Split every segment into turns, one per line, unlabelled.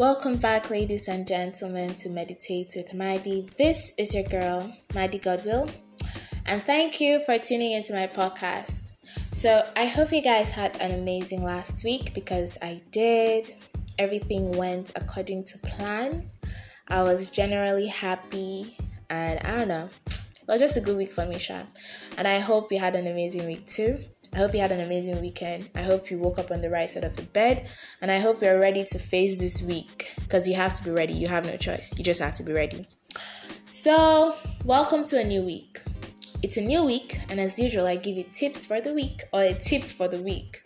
Welcome back, ladies and gentlemen, to Meditate with Maddie. This is your girl, Maddie Godwill, and thank you for tuning into my podcast. So, I hope you guys had an amazing last week because I did. Everything went according to plan. I was generally happy, and I don't know, it was just a good week for me, Sha. And I hope you had an amazing week too. I hope you had an amazing weekend. I hope you woke up on the right side of the bed. And I hope you're ready to face this week because you have to be ready. You have no choice. You just have to be ready. So, welcome to a new week. It's a new week, and as usual, I give you tips for the week or a tip for the week.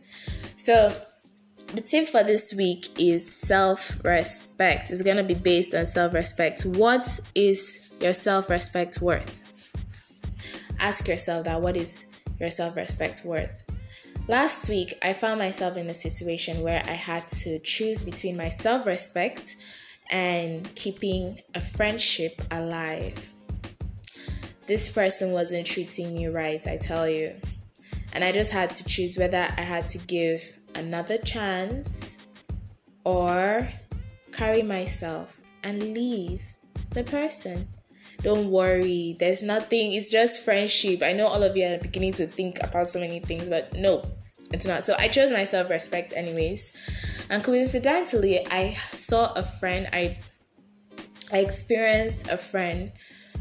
So, the tip for this week is self respect. It's going to be based on self respect. What is your self respect worth? Ask yourself that. What is your self respect worth. Last week, I found myself in a situation where I had to choose between my self respect and keeping a friendship alive. This person wasn't treating me right, I tell you. And I just had to choose whether I had to give another chance or carry myself and leave the person. Don't worry, there's nothing, it's just friendship. I know all of you are beginning to think about so many things, but no, it's not. So I chose my self respect, anyways. And coincidentally, I saw a friend, I I experienced a friend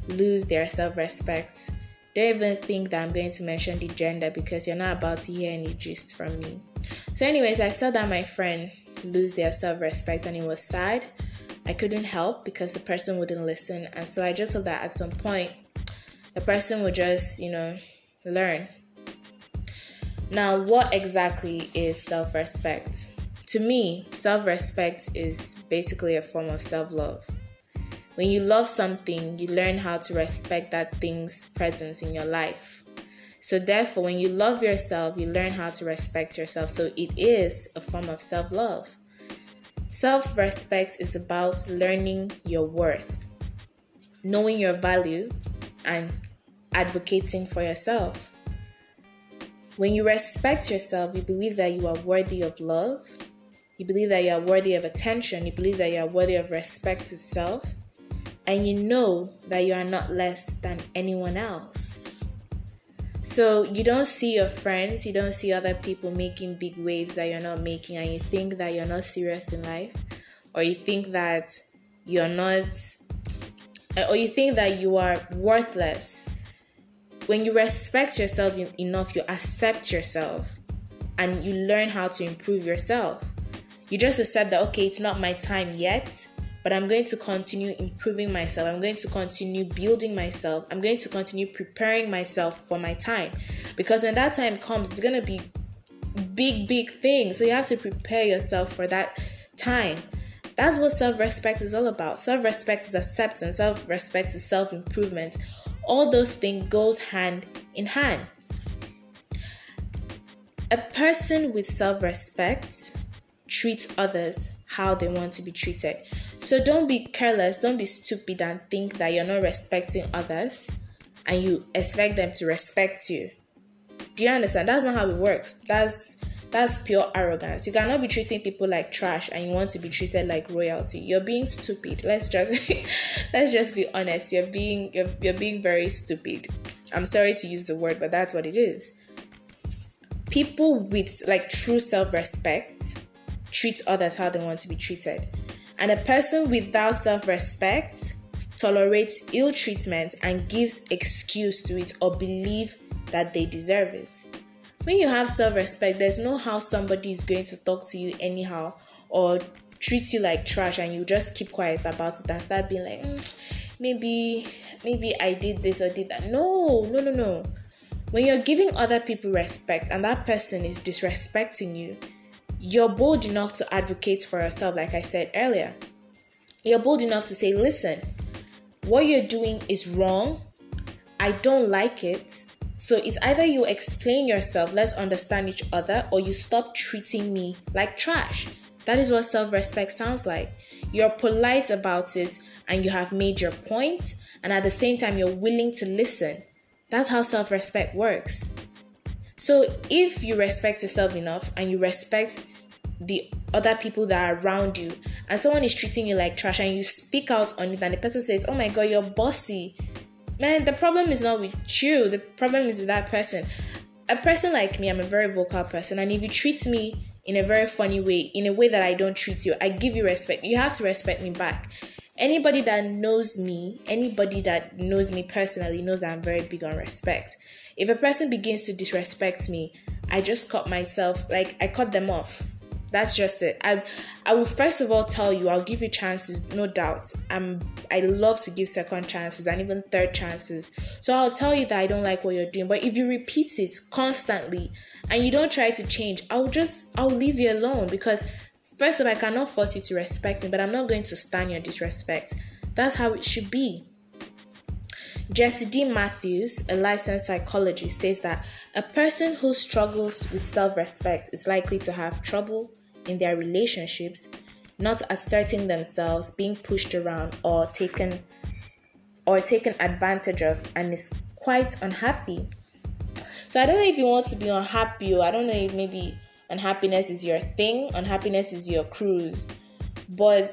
lose their self respect. Don't even think that I'm going to mention the gender because you're not about to hear any gist from me. So, anyways, I saw that my friend lose their self respect and it was sad I couldn't help because the person wouldn't listen. And so I just thought that at some point, the person would just, you know, learn. Now, what exactly is self respect? To me, self respect is basically a form of self love. When you love something, you learn how to respect that thing's presence in your life. So, therefore, when you love yourself, you learn how to respect yourself. So, it is a form of self love. Self respect is about learning your worth, knowing your value, and advocating for yourself. When you respect yourself, you believe that you are worthy of love, you believe that you are worthy of attention, you believe that you are worthy of respect itself, and you know that you are not less than anyone else. So you don't see your friends, you don't see other people making big waves that you're not making, and you think that you're not serious in life, or you think that you're not, or you think that you are worthless. When you respect yourself enough, you accept yourself and you learn how to improve yourself. You just accept that, okay, it's not my time yet, but I'm going to continue improving myself. I'm going to continue building myself. I'm going to continue preparing myself for my time. Because when that time comes, it's going to be big, big things. So you have to prepare yourself for that time. That's what self respect is all about. Self respect is acceptance, self respect is self improvement. All those things goes hand in hand. A person with self respect treats others how they want to be treated. So don't be careless, don't be stupid and think that you're not respecting others and you expect them to respect you. Do you understand? That's not how it works. That's that's pure arrogance. You cannot be treating people like trash and you want to be treated like royalty. You're being stupid. Let's just let's just be honest. You're being you're, you're being very stupid. I'm sorry to use the word, but that's what it is. People with like true self-respect treat others how they want to be treated. And a person without self respect tolerates ill treatment and gives excuse to it or believe that they deserve it. When you have self respect, there's no how somebody is going to talk to you anyhow or treat you like trash and you just keep quiet about it and start being like, mm, maybe, maybe I did this or did that. No, no, no, no. When you're giving other people respect and that person is disrespecting you, you're bold enough to advocate for yourself, like I said earlier. You're bold enough to say, listen, what you're doing is wrong. I don't like it. So it's either you explain yourself, let's understand each other, or you stop treating me like trash. That is what self respect sounds like. You're polite about it and you have made your point, and at the same time, you're willing to listen. That's how self respect works. So if you respect yourself enough and you respect the other people that are around you and someone is treating you like trash and you speak out on it and the person says, Oh my god, you're bossy. Man, the problem is not with you, the problem is with that person. A person like me, I'm a very vocal person, and if you treat me in a very funny way, in a way that I don't treat you, I give you respect. You have to respect me back. Anybody that knows me, anybody that knows me personally knows I'm very big on respect. If a person begins to disrespect me, I just cut myself, like I cut them off. That's just it. I i will first of all tell you i'll give you chances no doubt. I'm i love to give second chances and even third chances. So i'll tell you that i don't like what you're doing but if you repeat it constantly and you don't try to change i'll just i'll leave you alone because first of all i cannot force you to respect me but i'm not going to stand your disrespect. That's how it should be Jesse D. Matthews, a licensed psychologist, says that a person who struggles with self respect is likely to have trouble in their relationships, not asserting themselves, being pushed around or taken or taken advantage of and is quite unhappy. So I don't know if you want to be unhappy or I don't know if maybe unhappiness is your thing, unhappiness is your cruise. But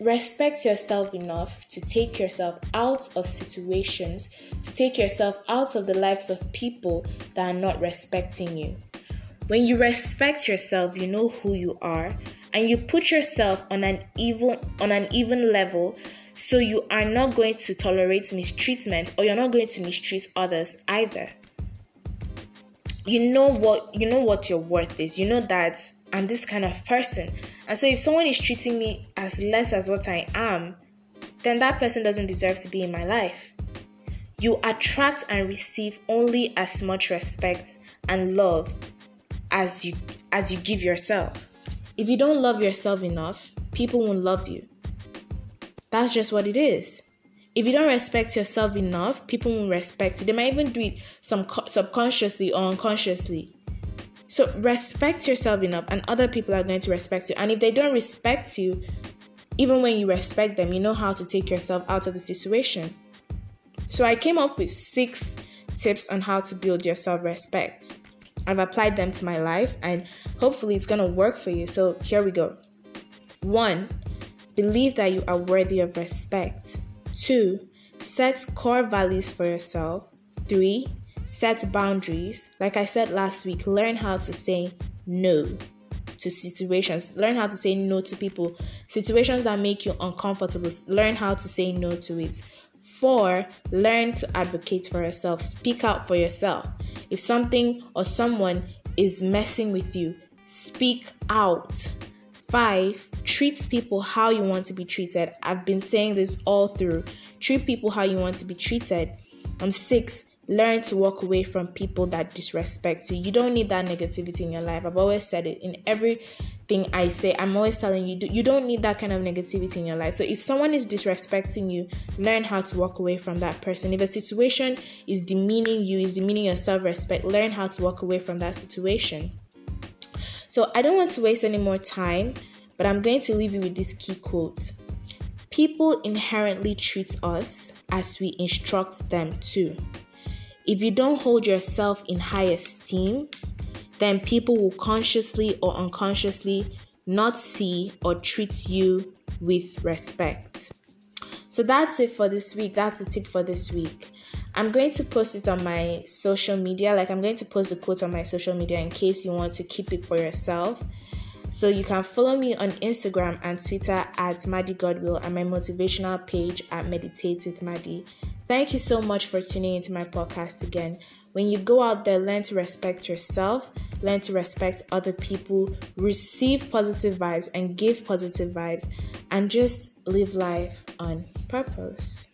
respect yourself enough to take yourself out of situations, to take yourself out of the lives of people that are not respecting you. When you respect yourself, you know who you are and you put yourself on an even on an even level so you are not going to tolerate mistreatment or you're not going to mistreat others either. You know what you know what your worth is. You know that I'm this kind of person. And so if someone is treating me as less as what I am, then that person doesn't deserve to be in my life. You attract and receive only as much respect and love as you as you give yourself. If you don't love yourself enough, people won't love you. That's just what it is. If you don't respect yourself enough, people won't respect you. They might even do it some subconsciously or unconsciously. So respect yourself enough, and other people are going to respect you. And if they don't respect you, even when you respect them, you know how to take yourself out of the situation. So I came up with six tips on how to build your self respect. I've applied them to my life and hopefully it's going to work for you. So here we go. One, believe that you are worthy of respect. Two, set core values for yourself. Three, set boundaries. Like I said last week, learn how to say no to situations. Learn how to say no to people. Situations that make you uncomfortable, learn how to say no to it. Four, learn to advocate for yourself. Speak out for yourself. If something or someone is messing with you, speak out. Five, treat people how you want to be treated. I've been saying this all through. Treat people how you want to be treated. And six, learn to walk away from people that disrespect you. You don't need that negativity in your life. I've always said it in everything I say. I'm always telling you, you don't need that kind of negativity in your life. So if someone is disrespecting you, learn how to walk away from that person. If a situation is demeaning you, is demeaning your self respect, learn how to walk away from that situation. So I don't want to waste any more time, but I'm going to leave you with this key quote. People inherently treat us as we instruct them to. If you don't hold yourself in high esteem, then people will consciously or unconsciously not see or treat you with respect. So that's it for this week. That's the tip for this week. I'm going to post it on my social media. Like, I'm going to post the quote on my social media in case you want to keep it for yourself. So, you can follow me on Instagram and Twitter at Maddie Godwill and my motivational page at Meditate with Maddie. Thank you so much for tuning into my podcast again. When you go out there, learn to respect yourself, learn to respect other people, receive positive vibes and give positive vibes, and just live life on purpose.